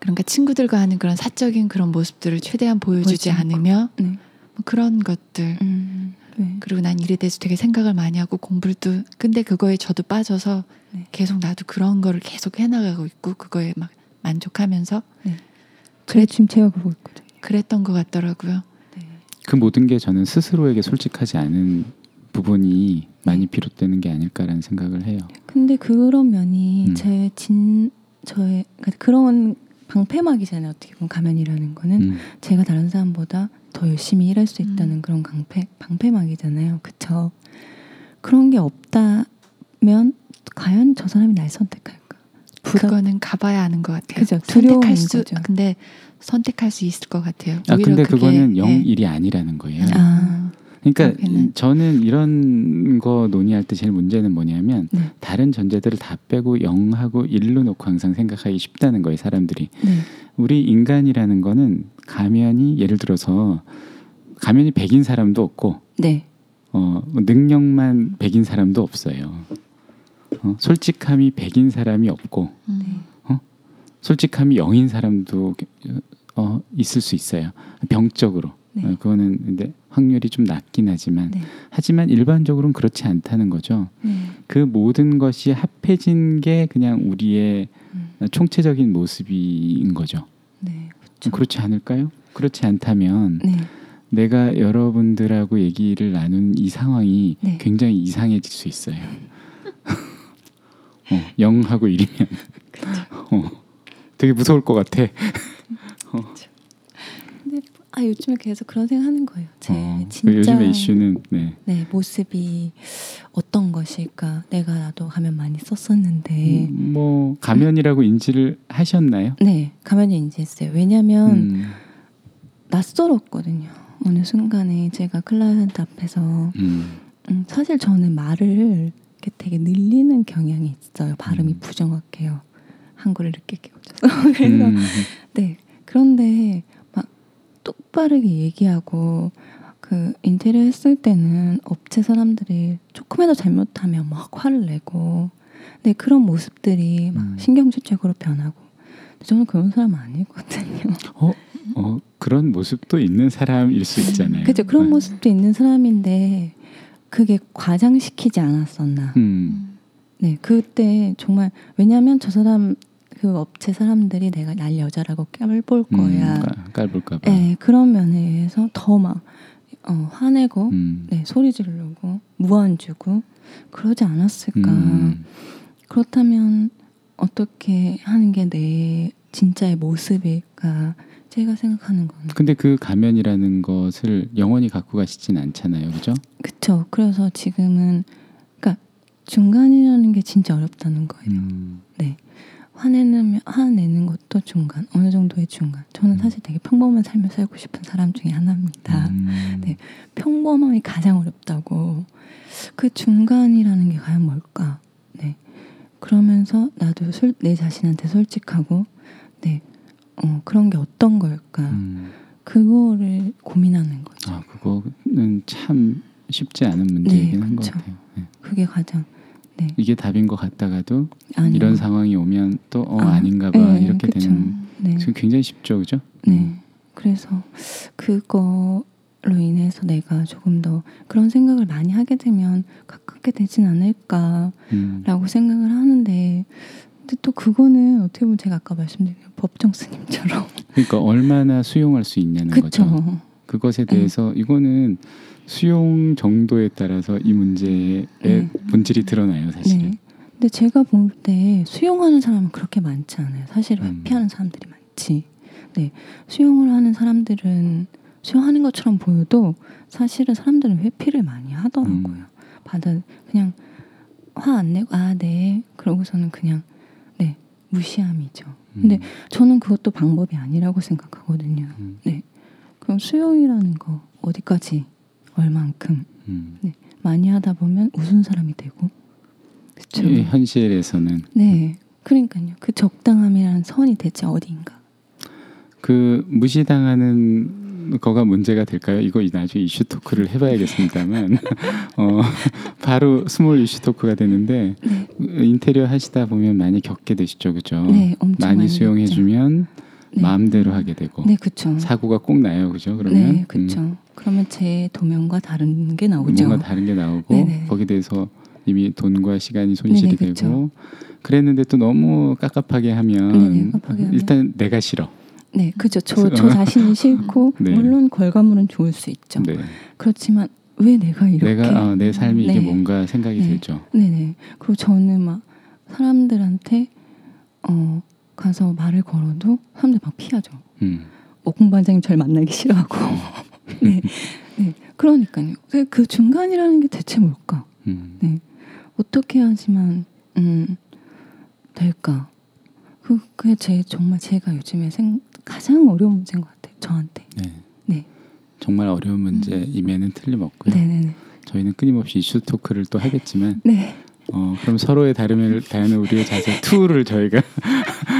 그러니까 친구들과 하는 그런 사적인 그런 모습들을 최대한 보여주지. 않으며 네. 뭐 그런 것들 음, 네. 그리고 난 일에 대해서 되게 생각을 많이 하고 공부를 또 근데 그거에 저도 빠져서 네. 계속 나도 그런 거를 계속 해나가고 있고 그거에 막 만족하면서 그래 지금 제가 그러고 있거든요. 그랬던 것 같더라고요. 네. 그 모든 게 저는 스스로에게 솔직하지 않은 부분이 많이 비롯되는 게 아닐까라는 생각을 해요. 근데 그런 면이 음. 제진 저의 그러니까 그런 방패막이잖아요. 어떻게 보면 가면이라는 거는 음, 제가 다른 사람보다 더 열심히 일할 수 있다는 음. 그런 방패 방패막이잖아요. 그쵸? 그런 게 없다면 과연 저 사람이 날 선택할까? 그거는 가봐야 아는 것 같아요. 그죠. 두려운 선택할 수 거죠. 근데 선택할 수 있을 것 같아요. 아 근데 그게, 그거는 영 예. 일이 아니라는 거예요. 아. 그러니까 거기는. 저는 이런 거 논의할 때 제일 문제는 뭐냐면 네. 다른 전제들을 다 빼고 영하고 일로 놓고 항상 생각하기 쉽다는 거예요 사람들이. 네. 우리 인간이라는 거는 가면이 예를 들어서 가면이 백인 사람도 없고 네. 어, 뭐 능력만 백인 사람도 없어요. 어, 솔직함이 백인 사람이 없고 음. 솔직함이 영인 사람도 어, 있을 수 있어요. 병적으로. 네. 어, 그거는 근데 확률이 좀 낮긴 하지만 네. 하지만 일반적으로는 그렇지 않다는 거죠. 네. 그 모든 것이 합해진 게 그냥 우리의 음. 총체적인 모습인 거죠. 네. 그렇죠. 그렇지 않을까요? 그렇지 않다면 네. 내가 여러분들하고 얘기를 나눈 이 상황이 네. 굉장히 이상해질 수 있어요. 어, 0하고 1이면 어, 되게 무서울 것 같아. 아 요즘에 계속 그런 생각하는 거예요. 제 어, 그 진짜 요즘의 이슈는 네. 네 모습이 어떤 것일까? 내가 나도 가면 많이 썼었는데 음, 뭐 가면이라고 인지를 하셨나요? 네 가면이 인지했어요. 왜냐하면 음, 낯설었거든요. 어느 순간에 제가 클라이언트 앞에서 음, 음, 사실 저는 말을 이렇게 되게 늘리는 경향이 있어요. 발음이 음. 부정확해요. 한글을 늦게 깨우쳐서 그래서 음, 네 그런데 막 똑바르게 얘기하고 그 인테리어 했을 때는 업체 사람들이 조금이라도 잘못하면 막 화를 내고 네 그런 모습들이 막 음. 신경질적으로 변하고 근데 저는 그런 사람 아니거든요. 어, 어 그런 모습도 있는 사람일 수 있잖아요. 그죠 그런 네. 모습도 있는 사람인데 그게 과장시키지 않았었나. 음, 네, 그때 정말 왜냐하면 저 사람 그 업체 사람들이 내가 날 여자라고 깨볼 거야. 음, 깔- 깔볼까 봐. 네, 그런 면에 의해서 더막 어, 화내고 음, 네, 소리 지르고 무안 주고 그러지 않았을까. 음, 그렇다면 어떻게 하는 게 내 진짜의 모습일까? 제가 생각하는 건 근데 그 가면이라는 것을 영원히 갖고 가시진 않잖아요, 그죠? 그쵸. 그래서 지금은 그러니까 중간이라는 게 진짜 어렵다는 거예요. 음, 화내는 화내는 것도 중간 어느 정도의 중간. 저는 음. 사실 되게 평범한 삶을 살고 싶은 사람 중에 하나입니다. 음, 네. 평범함이 가장 어렵다고. 그 중간이라는 게 과연 뭘까? 네. 그러면서 나도 솔, 내 자신한테 솔직하고, 네. 어, 그런 게 어떤 걸까? 음. 그거를 고민하는 거죠. 아 그거는 참 쉽지 않은 문제이긴 네, 한 것. 같아요. 네. 그게 가장 네. 이게 답인 것 같다가도 아닌 이런 거. 상황이 오면 또 어, 아, 아, 닌가봐 네, 이렇게 그쵸. 되는 네. 지금 굉장히 쉽죠, 그죠? 네. 그래서 그거로 인해서 내가 조금 더 그런 생각을 많이 하게 되면 가깝게 되진 않을까라고 음, 생각을 하는데 근데 또 그거는 어떻게 보면 제가 아까 말씀드린 법정 스님처럼 그러니까 얼마나 수용할 수 있냐는 거죠. 그것에 대해서 이거는 수용 정도에 따라서 이 문제의 네. 본질이 드러나요, 사실은. 네. 근데 제가 볼 때 수용하는 사람은 그렇게 많지 않아요. 사실 음. 회피하는 사람들이 많지. 네, 수용을 하는 사람들은 수용하는 것처럼 보여도 사실은 사람들은 회피를 많이 하더라고요. 음. 받아 그냥 화 안 내고 아 네 그러고서는 그냥 네 무시함이죠. 근데 음, 저는 그것도 방법이 아니라고 생각하거든요. 음, 네, 그럼 수용이라는 거 어디까지 얼만큼 음. 많이 하다 보면 우스운 사람이 되고 그렇죠. 이 현실에서는 네, 그러니까요. 그 적당함이라는 선이 대체 어디인가? 그 무시당하는 거가 문제가 될까요? 이거 나중에 이슈 토크를 해봐야겠습니다만 어, 바로 small issue talk가 되는데 네, 인테리어 하시다 보면 많이 겪게 되시죠, 그죠? 네, 엄청 많이 많이 수용해주면 네. 마음대로 하게 되고 네, 그렇죠. 사고가 꼭 나요, 그죠? 그러면 네, 그렇죠. 음, 그러면 제 도면과 다른 게 나오죠. 뭔가 다른 게 나오고 네네. 거기에 대해서 이미 돈과 시간이 손실이 네네, 되고 그랬는데 또 너무 깝깝하게 하면 네네, 깝깝하게 하면. 일단 내가 싫어. 네, 그죠. 저, 저 자신이 싫고 네. 물론 결과물은 좋을 수 있죠. 네. 그렇지만 왜 내가 이렇게 내가 어, 내 삶이 이게 네. 뭔가 생각이 네. 들죠. 네 네. 그리고 저는 막 사람들한테 어 가서 말을 걸어도 사람들 막 피하죠. 음. 뭐 공반장님 절 만나기 싫어하고. 네, 네. 그러니까요. 그, 그 중간이라는 게 대체 뭘까? 음. 네. 어떻게 하지만 음 될까? 그 그게 제 정말 제가 요즘에 생, 가장 어려운 문제인 것 같아요. 저한테. 네. 네. 정말 어려운 문제임에는 틀림없고요. 네네네. 저희는 끊임없이 이슈 토크를 또 하겠지만 네. 어, 그럼 서로의 다름을 다하는 우리의 자세 2를 저희가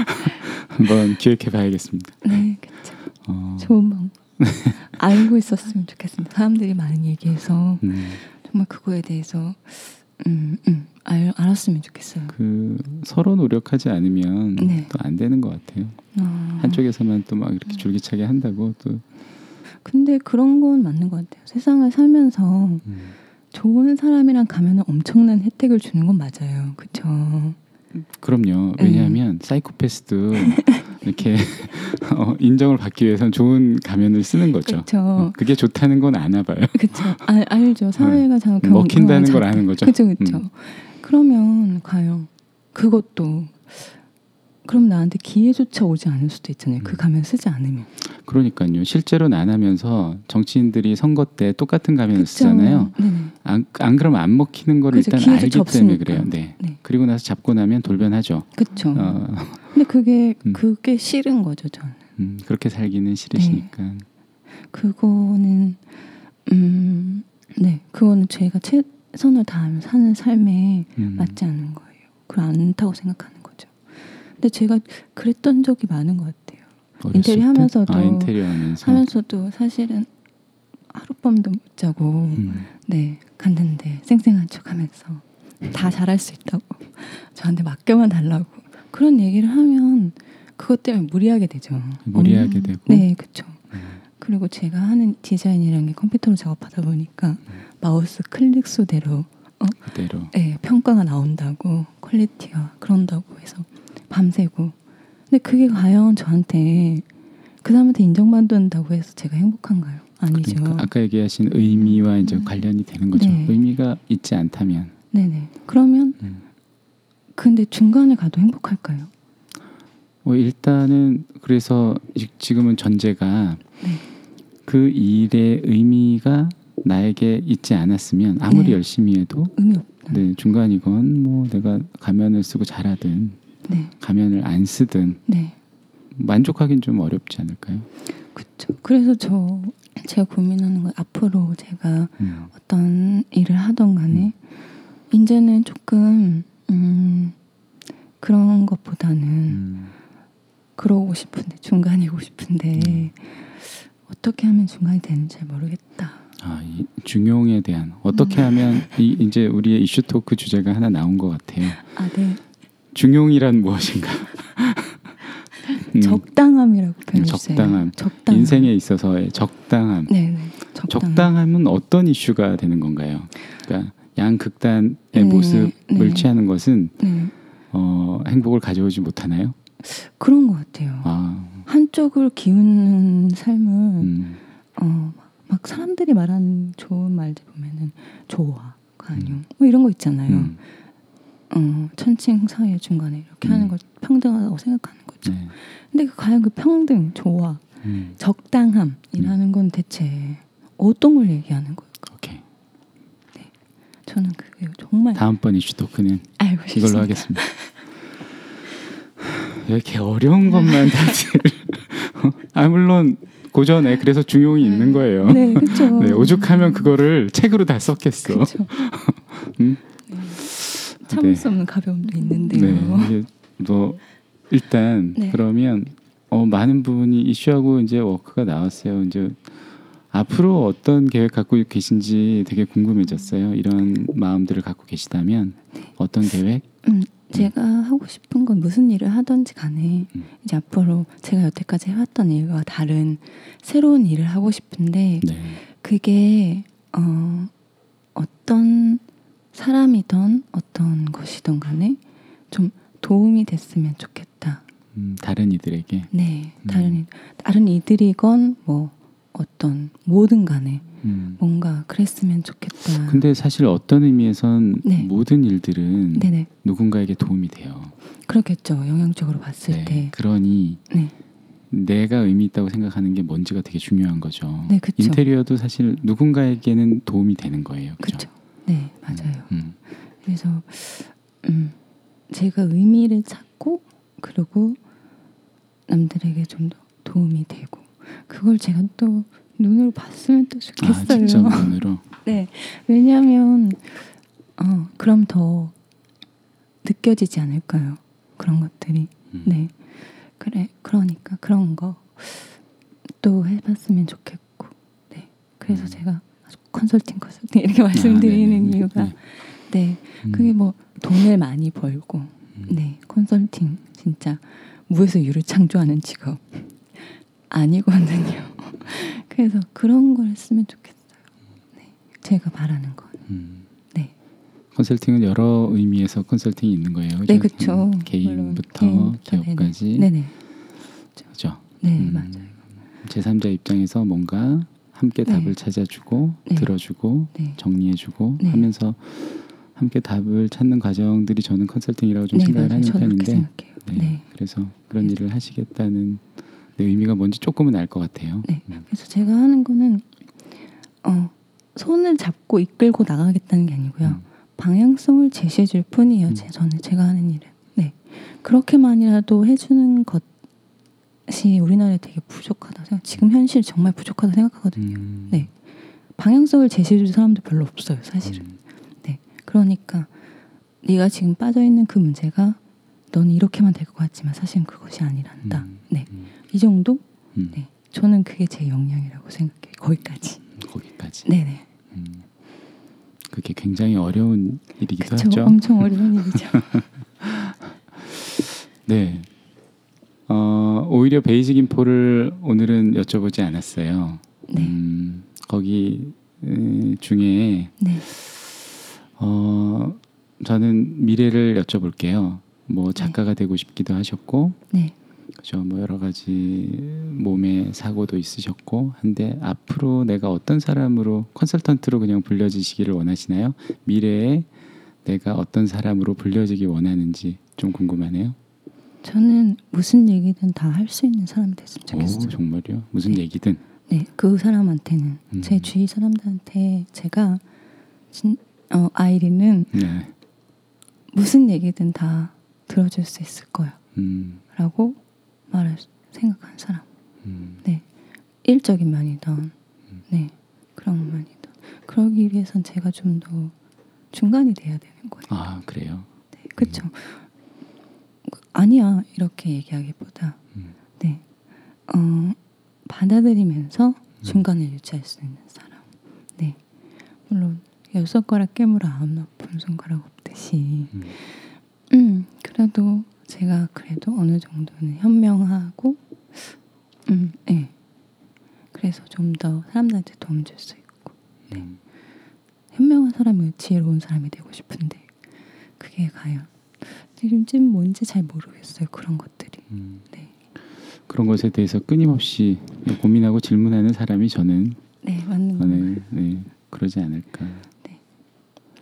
한번 기획해 봐야겠습니다. 네. 그쵸. 어, 좋은 방법. 알고 있었으면 좋겠습니다. 사람들이 많은 얘기해서 음, 정말 그거에 대해서 음, 음, 알, 알았으면 좋겠어요. 그 서로 노력하지 않으면 네. 또안 되는 것 같아요. 아, 한쪽에서만 또 막 이렇게 줄기차게 한다고 또 근데 그런 건 맞는 것 같아요. 세상을 살면서 음, 좋은 사람이랑 가면은 엄청난 혜택을 주는 건 맞아요. 그렇죠. 그럼요. 네. 왜냐하면 사이코패스도 이렇게 어, 인정을 받기 위해선 좋은 가면을 쓰는 거죠. 그렇죠. 어, 그게 좋다는 건 아나 봐요. 그렇죠. 알, 알죠. 사회가 잘 경- 먹힌다는 어, 걸 잘- 아는 거죠. 그렇죠, 그렇죠. 음. 그러면 과연 그것도 그럼 나한테 기회조차 오지 않을 수도 있잖아요. 그 음. 가면 쓰지 않으면. 그러니까요. 실제로는 안 하면서 정치인들이 선거 때 똑같은 가면을 그쵸? 쓰잖아요. 네네. 안, 안 그러면 안 먹히는 걸 그죠. 일단 알기 때문에 없으니까. 그래요. 네. 네. 그리고 나서 잡고 나면 돌변하죠. 그렇죠. 어, 근데 그게 음. 그게 싫은 거죠, 저는. 음, 그렇게 살기는 싫으시니까. 그거는 음, 네, 그거는 제가 최선을 다하며 사는 삶에 음, 맞지 않는 거예요. 그걸 않다고 생각하는. 근데 제가 그랬던 적이 많은 것 같아요. 인테리어 때? 하면서도 아, 인테리어 하면서. 하면서도 사실은 하룻밤도 못 자고 음, 네 갔는데 쌩쌩한 척하면서 다 잘할 수 있다고 저한테 맡겨만 달라고 그런 얘기를 하면 그것 때문에 무리하게 되죠. 무리하게 음, 되고. 네, 그렇죠. 음, 그리고 제가 하는 디자인이라는 게 컴퓨터로 작업하다 보니까 마우스 클릭 수대로 그대로. 네, 평가가 나온다고 quality가 그런다고 해서 밤새고 근데 그게 과연 저한테 그 사람한테 인정받는다고 해서 제가 행복한가요? 아니죠. 그러니까 아까 얘기하신 의미와 이제 음. 관련이 되는 거죠. 네. 의미가 있지 않다면. 네네. 그러면 음. 근데 중간에 가도 행복할까요? 뭐 일단은 그래서 지- 지금은 전제가 네. 그 일의 의미가 나에게 있지 않았으면 아무리 네. 열심히 해도 의미 없다. 네, 중간이건 뭐 내가 가면을 쓰고 잘하든 네. 가면을 안 쓰든 네. 만족하긴 좀 어렵지 않을까요? 그렇죠. 그래서 저 제가 고민하는 건 앞으로 제가 음. 어떤 일을 하던 간에 이제는 조금 음, 그런 것보다는 음. 그러고 싶은데 중간이고 싶은데 음. 어떻게 하면 중간이 되는지 잘 모르겠다. 아, 이 중용에 대한 어떻게 하면 이, 이제 우리의 이슈 토크 주제가 하나 나온 것 같아요. 아, 네. 중용이란 무엇인가? 음, 적당함이라고 표현해 주세요. 적당함. 적당함. 인생에 있어서의 적당함. 네, 네. 적당함. 적당함 은 어떤 이슈가 되는 건가요? 그러니까 양극단의 네, 모습을 네. 취하는 것은 네. 어, 행복을 가져오지 못하나요? 그런 것 같아요. 아, 한쪽을 기우는 삶은 음, 어, 막 사람들이 말하는 좋은 말들 보면은 좋아, 관용 뭐 이런 거 있잖아요. 음, 어, 천칭 사회 중간에 이렇게 음. 하는 걸 평등하다고 생각하는 거죠. 네, 근데 그 과연 그 평등, 좋아, 음, 적당함이라는 건 대체 어떤 걸 얘기하는 걸까? 오케이. 저는 그게 정말 다음번 이슈 토크는. 이걸로 하겠습니다. 왜 이렇게 어려운 것만 다들 아 물론 고전에 그래서 중용이 있는 거예요. 네, 그렇죠. 네, 오죽하면 그거를 책으로 다 썼겠어. 그렇죠. 음? 네. 참을 네. 수 없는 가벼움도 있는데요. 네, 뭐 일단 네. 그러면 어, 많은 부분이 이슈하고 이제 워크가 나왔어요. 이제 앞으로 어떤 계획 갖고 계신지 되게 궁금해졌어요. 이런 마음들을 갖고 계시다면 어떤 계획? 음, 제가 하고 싶은 건 무슨 일을 하든지 간에 음. 이제 앞으로 제가 여태까지 해왔던 일과 다른 새로운 일을 하고 싶은데 네. 그게 어, 어떤 사람이든 어떤 것이든 간에 좀 도움이 됐으면 좋겠다. 음, 다른 이들에게. 네, 음. 다른 이, 다른 이들이건 뭐 어떤 뭐든 간에 음. 뭔가 그랬으면 좋겠다. 근데 사실 어떤 의미에선 네. 모든 일들은 네네 누군가에게 도움이 돼요. 그렇겠죠. 영향적으로 봤을 네. 때. 그러니 네, 내가 의미 있다고 생각하는 게 뭔지가 되게 중요한 거죠. 네, 그쵸. 인테리어도 사실 누군가에게는 도움이 되는 거예요. 그렇죠. 네, 맞아요. 음, 그래서 음, 제가 의미를 찾고 그리고 남들에게 좀 더 도움이 되고 그걸 제가 또 눈으로 봤으면 또 아, 좋겠어요. 직접 눈으로. 네, 왜냐하면 어, 그럼 더 느껴지지 않을까요? 그런 것들이. 음. 네, 그래 그러니까 그런 거 또 해봤으면 좋겠고. 네, 그래서 음. 제가 컨설팅 컨설팅 이렇게 말씀드리는 아. 이유가 네. 네, 음, 그게 뭐 돈을 많이 벌고 음. 네 컨설팅 진짜 무에서 유를 창조하는 직업 아니거든요. 그래서 그런 걸 했으면 좋겠어요. 네, 제가 바라는 건. 음. 네, 컨설팅은 여러 의미에서 컨설팅이 있는 거예요. 네, 그죠? 음, 개인부터 개인부터, 기업까지. 네네, 그죠? 네 음, 맞아요. 제3자 입장에서 뭔가 함께 네. 답을 찾아주고 네. 들어주고 네, 정리해주고 네. 하면서 함께 답을 찾는 과정들이 저는 컨설팅이라고 좀네 생각을. 하는 편인데. 그래서 그런 네. 일을 하시겠다는 내 의미가 뭔지 조금은 알 것 같아요. 네. 음. 그래서 제가 하는 거는 어 손을 잡고 이끌고 나가겠다는 게 아니고요. 음. 방향성을 제시해 줄 뿐이에요. 음. 제, 저는 제가 하는 일은. 네. 그렇게만이라도 해주는 것 이 우리나라에 되게 부족하다 생각. 지금 현실 정말 부족하다 생각하거든요. 음. 네. 방향성을 제시해 줄 사람도 별로 없어요, 사실은. 음. 그러니까 네가 지금 빠져 있는 그 문제가 넌 이렇게만 될 것 같지만 사실은 그것이 아니란다. 음. 네. 음. 이 정도? 음. 네. 저는 그게 제 역량이라고 생각해요. 거기까지. 거기까지. 네네. 음. 그게 굉장히 어려운 일이기도 그쵸. 하죠. 엄청 어려운 일이죠. 네. 어, 오히려 베이직 인포를 오늘은 여쭤보지 않았어요. 네. 음, 거기 에, 중에 네. 어, 저는 미래를 여쭤볼게요. 뭐 작가가 되고 싶기도 하셨고, 네. 그죠? 뭐 여러 가지 몸에 사고도 있으셨고, 한데 앞으로 내가 어떤 사람으로 컨설턴트로 그냥 불려지시기를 원하시나요? 미래에 내가 어떤 사람으로 불려지기 원하는지 좀 궁금하네요. 저는 무슨 얘기든 다 할 수 있는 사람이 됐으면 오, 좋겠어요. 정말요? 무슨 네. 얘기든. 네, 그 사람한테는 음. 제 주위 사람들한테 제가 진, 어, 아이리는 네. 무슨 얘기든 다 들어줄 수 있을 음, 거야라고 말을 생각하는 사람. 음, 네, 일적인 면이든, 네 그런 면이든 그러기 위해선 제가 좀 더 중간이 돼야 되는 거예요. 아 그래요. 네, 그렇죠. 아니야 이렇게 얘기하기보다 음. 네 어, 받아들이면서 중간을 유지할 수 있는 사람. 네 물론 열 손가락 깨물어 아홉 나쁜 손가락 없듯이 음. 음 그래도 제가 그래도 어느 정도는 현명하고 음 예. 그래서 좀 더 사람들한테 도움 줄 수 있고 음. 현명한 사람이 지혜로운 사람이 되고 싶은데 그게 과연 요즘 뭔지 잘 모르겠어요 그런 것들이 음. 네, 그런 것에 대해서 끊임없이 고민하고 질문하는 사람이 저는 네 맞는 거 네, 네, 그러지 않을까 네.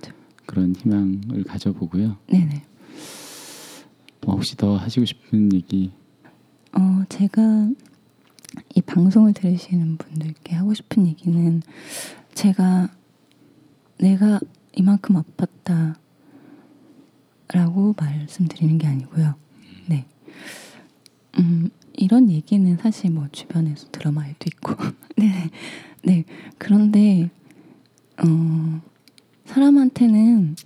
저- 그런 희망을 가져보고요. 네네 어, 혹시 더 하시고 싶은 얘기? 어 제가 이 방송을 들으시는 분들께 하고 싶은 얘기는 제가 내가 이만큼 아팠다 라고 말씀드리는 게 아니고요. 네. 음, 이런 얘기는 사실 뭐 주변에서 드라마에도 있고. 네. 네. 그런데 어 사람한테는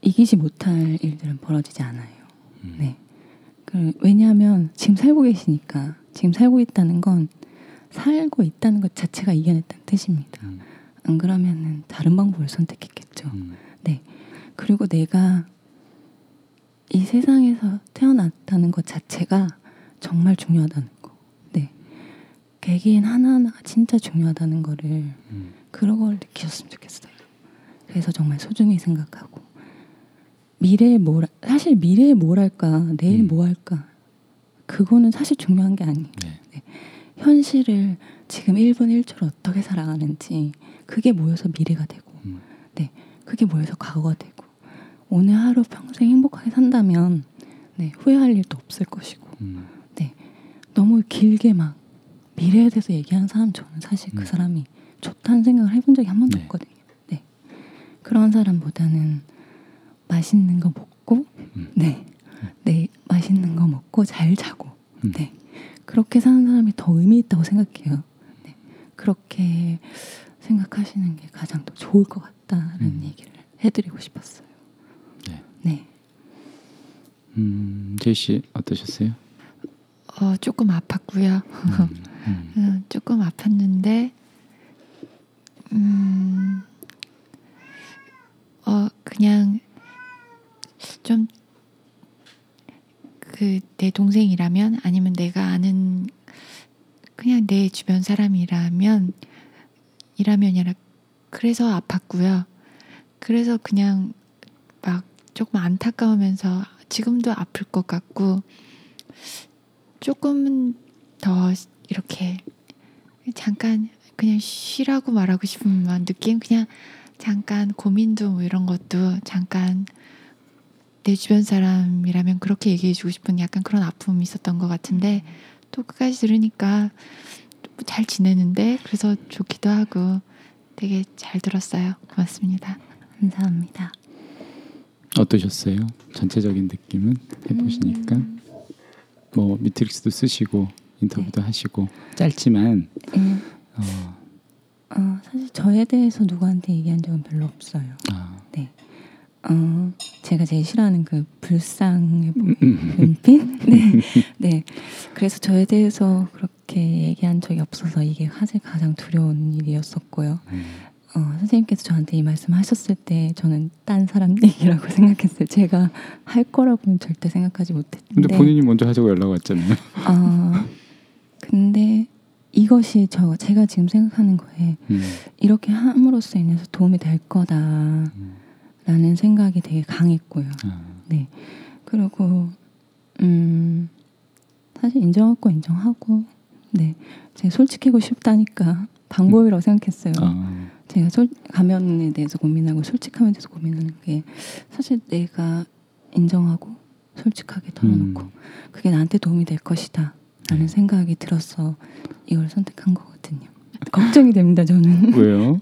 이기지 못할 일들은 벌어지지 않아요. 음. 네. 그 왜냐하면 지금 살고 계시니까 지금 살고 있다는 건 살고 있다는 것 자체가 이겨냈다는 뜻입니다. 음. 안 그러면은 다른 방법을 선택했겠죠. 음. 그리고 내가 이 세상에서 태어났다는 것 자체가 정말 중요하다는 거. 네. 개개인 하나하나가 진짜 중요하다는 거를 음. 그런 걸 느끼셨으면 좋겠어요. 그래서 정말 소중히 생각하고 미래에 뭘 사실 미래에 뭘 할까 내일 음. 뭐 할까 그거는 사실 중요한 게 아니에요. 네. 현실을 지금 1분 1초를 어떻게 살아가는지 그게 모여서 미래가 되고 음. 네 그게 모여서 과거가 되고 오늘 하루 평생 행복하게 산다면 네 후회할 일도 없을 것이고 음. 너무 길게 막 미래에 대해서 얘기하는 사람 저는 사실 음. 그 사람이 좋다는 생각을 해본 적이 한 번도 네. 없거든요. 네 그런 사람보다는 맛있는 거 먹고 음. 네, 네 맛있는 거 먹고 잘 자고 음. 네 그렇게 사는 사람이 더 의미 있다고 생각해요. 네 그렇게 생각하시는 게 가장 더 좋을 것 같다는 음. 얘기를 해드리고 싶었어요. 네. 네. 음, 제이 씨 어떠셨어요? 어, 조금 아팠고요. 음, 음. 음, 조금 아팠는데, 음, 어, 그냥 좀 그 내 동생이라면 아니면 내가 아는 그냥 내 주변 사람이라면 이라면이라 그래서 아팠고요. 그래서 그냥 막 조금 안타까우면서 지금도 아플 것 같고 조금은 더 이렇게 잠깐 그냥 쉬라고 말하고 싶은 느낌? 그냥 잠깐 고민도 뭐 이런 것도 잠깐 내 주변 사람이라면 그렇게 얘기해주고 싶은 약간 그런 아픔이 있었던 것 같은데 또 끝까지 들으니까 잘 지내는데 그래서 좋기도 하고 되게 잘 들었어요. 고맙습니다. 감사합니다. 어떠셨어요? 전체적인 느낌은 해보시니까 음, 뭐 미트릭스도 쓰시고 인터뷰도 하시고 짧지만 음, 어, 어, 사실 저에 대해서 누구한테 얘기한 적은 별로 없어요. 아, 네. 어, 제가 제일 싫어하는 그 불쌍의 음, 음. 눈빛? 네. 네. 그래서 저에 대해서 그렇게 얘기한 적이 없어서 이게 사실 가장 두려운 일이었었고요. 음. 어, 선생님께서 저한테 이 말씀 하셨을 때 저는 딴 사람 얘기라고 생각했어요. 제가 할 거라고는 절대 생각하지 못했는데. 근데 본인이 먼저 하자고 연락 왔잖아요. 어, 근데 이것이 저 제가 지금 생각하는 거에 음, 이렇게 함으로써 인해서 도움이 될 거다라는 음. 생각이 되게 강했고요. 아, 네. 그리고 음 사실 인정할 거 인정하고 네. 제가 솔직히고 싶다니까 방법이라고 생각했어요. 아, 제가 솔, 가면에 대해서 고민하고 솔직함에 대해서 고민하는 게 사실 내가 인정하고 솔직하게 털어놓고 음. 그게 나한테 도움이 될 것이다 라는 네. 생각이 들어서 이걸 선택한 거거든요. 걱정이 됩니다. 저는 왜요?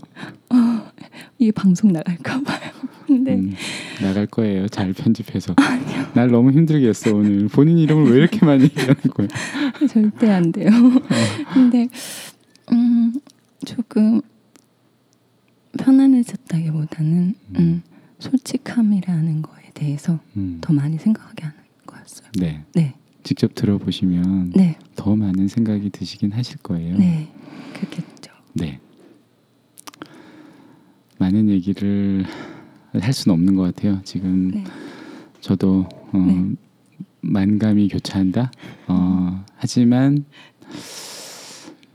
이게 방송 나갈까 봐요. 근데 음, 나갈 거예요. 잘 편집해서. 날 너무 힘들게 했어 오늘. 본인 이름을 왜 이렇게 많이 얘기하는 거야? 절대 안 돼요. 근데 음, 조금 편안해졌다기보다는 음, 솔직함이라는 거에 대해서 음, 더 많이 생각하게 하는 거였어요. 네. 네, 직접 들어보시면 네, 더 많은 생각이 드시긴 하실 거예요. 네, 그렇겠죠. 네. 많은 얘기를 할 수는 없는 것 같아요. 지금 네, 저도 어, 네. 만감이 교차한다. 어, 하지만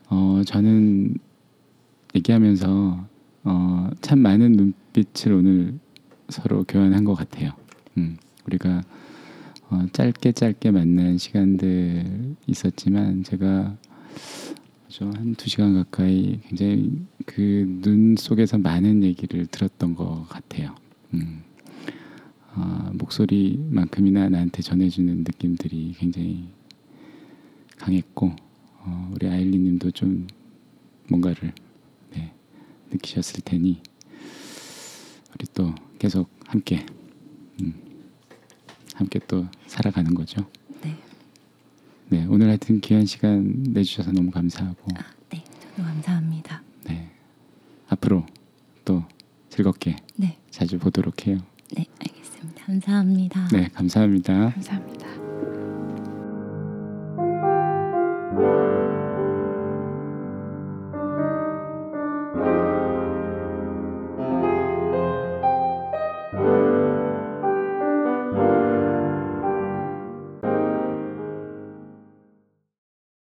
어, 저는 얘기하면서 어, 참 많은 눈빛을 오늘 서로 교환한 것 같아요. 음, 우리가 어, 짧게 짧게 만난 시간들 있었지만 제가 한두 시간 가까이 굉장히 그 눈 속에서 많은 얘기를 들었던 것 같아요. 음. 아, 목소리만큼이나 나한테 전해주는 느낌들이 굉장히 강했고 어, 우리 아일리님도 좀 뭔가를 네, 느끼셨을 테니 우리 또 계속 함께 음, 함께 또 살아가는 거죠. 네, 네 오늘 하여튼 귀한 시간 내주셔서 너무 감사하고 아, 네, 저도 감사합니다. 네 앞으로 또 즐겁게 네, 자주 보도록 해요. 네, 알겠습니다. 감사합니다. 네 감사합니다. 감사합니다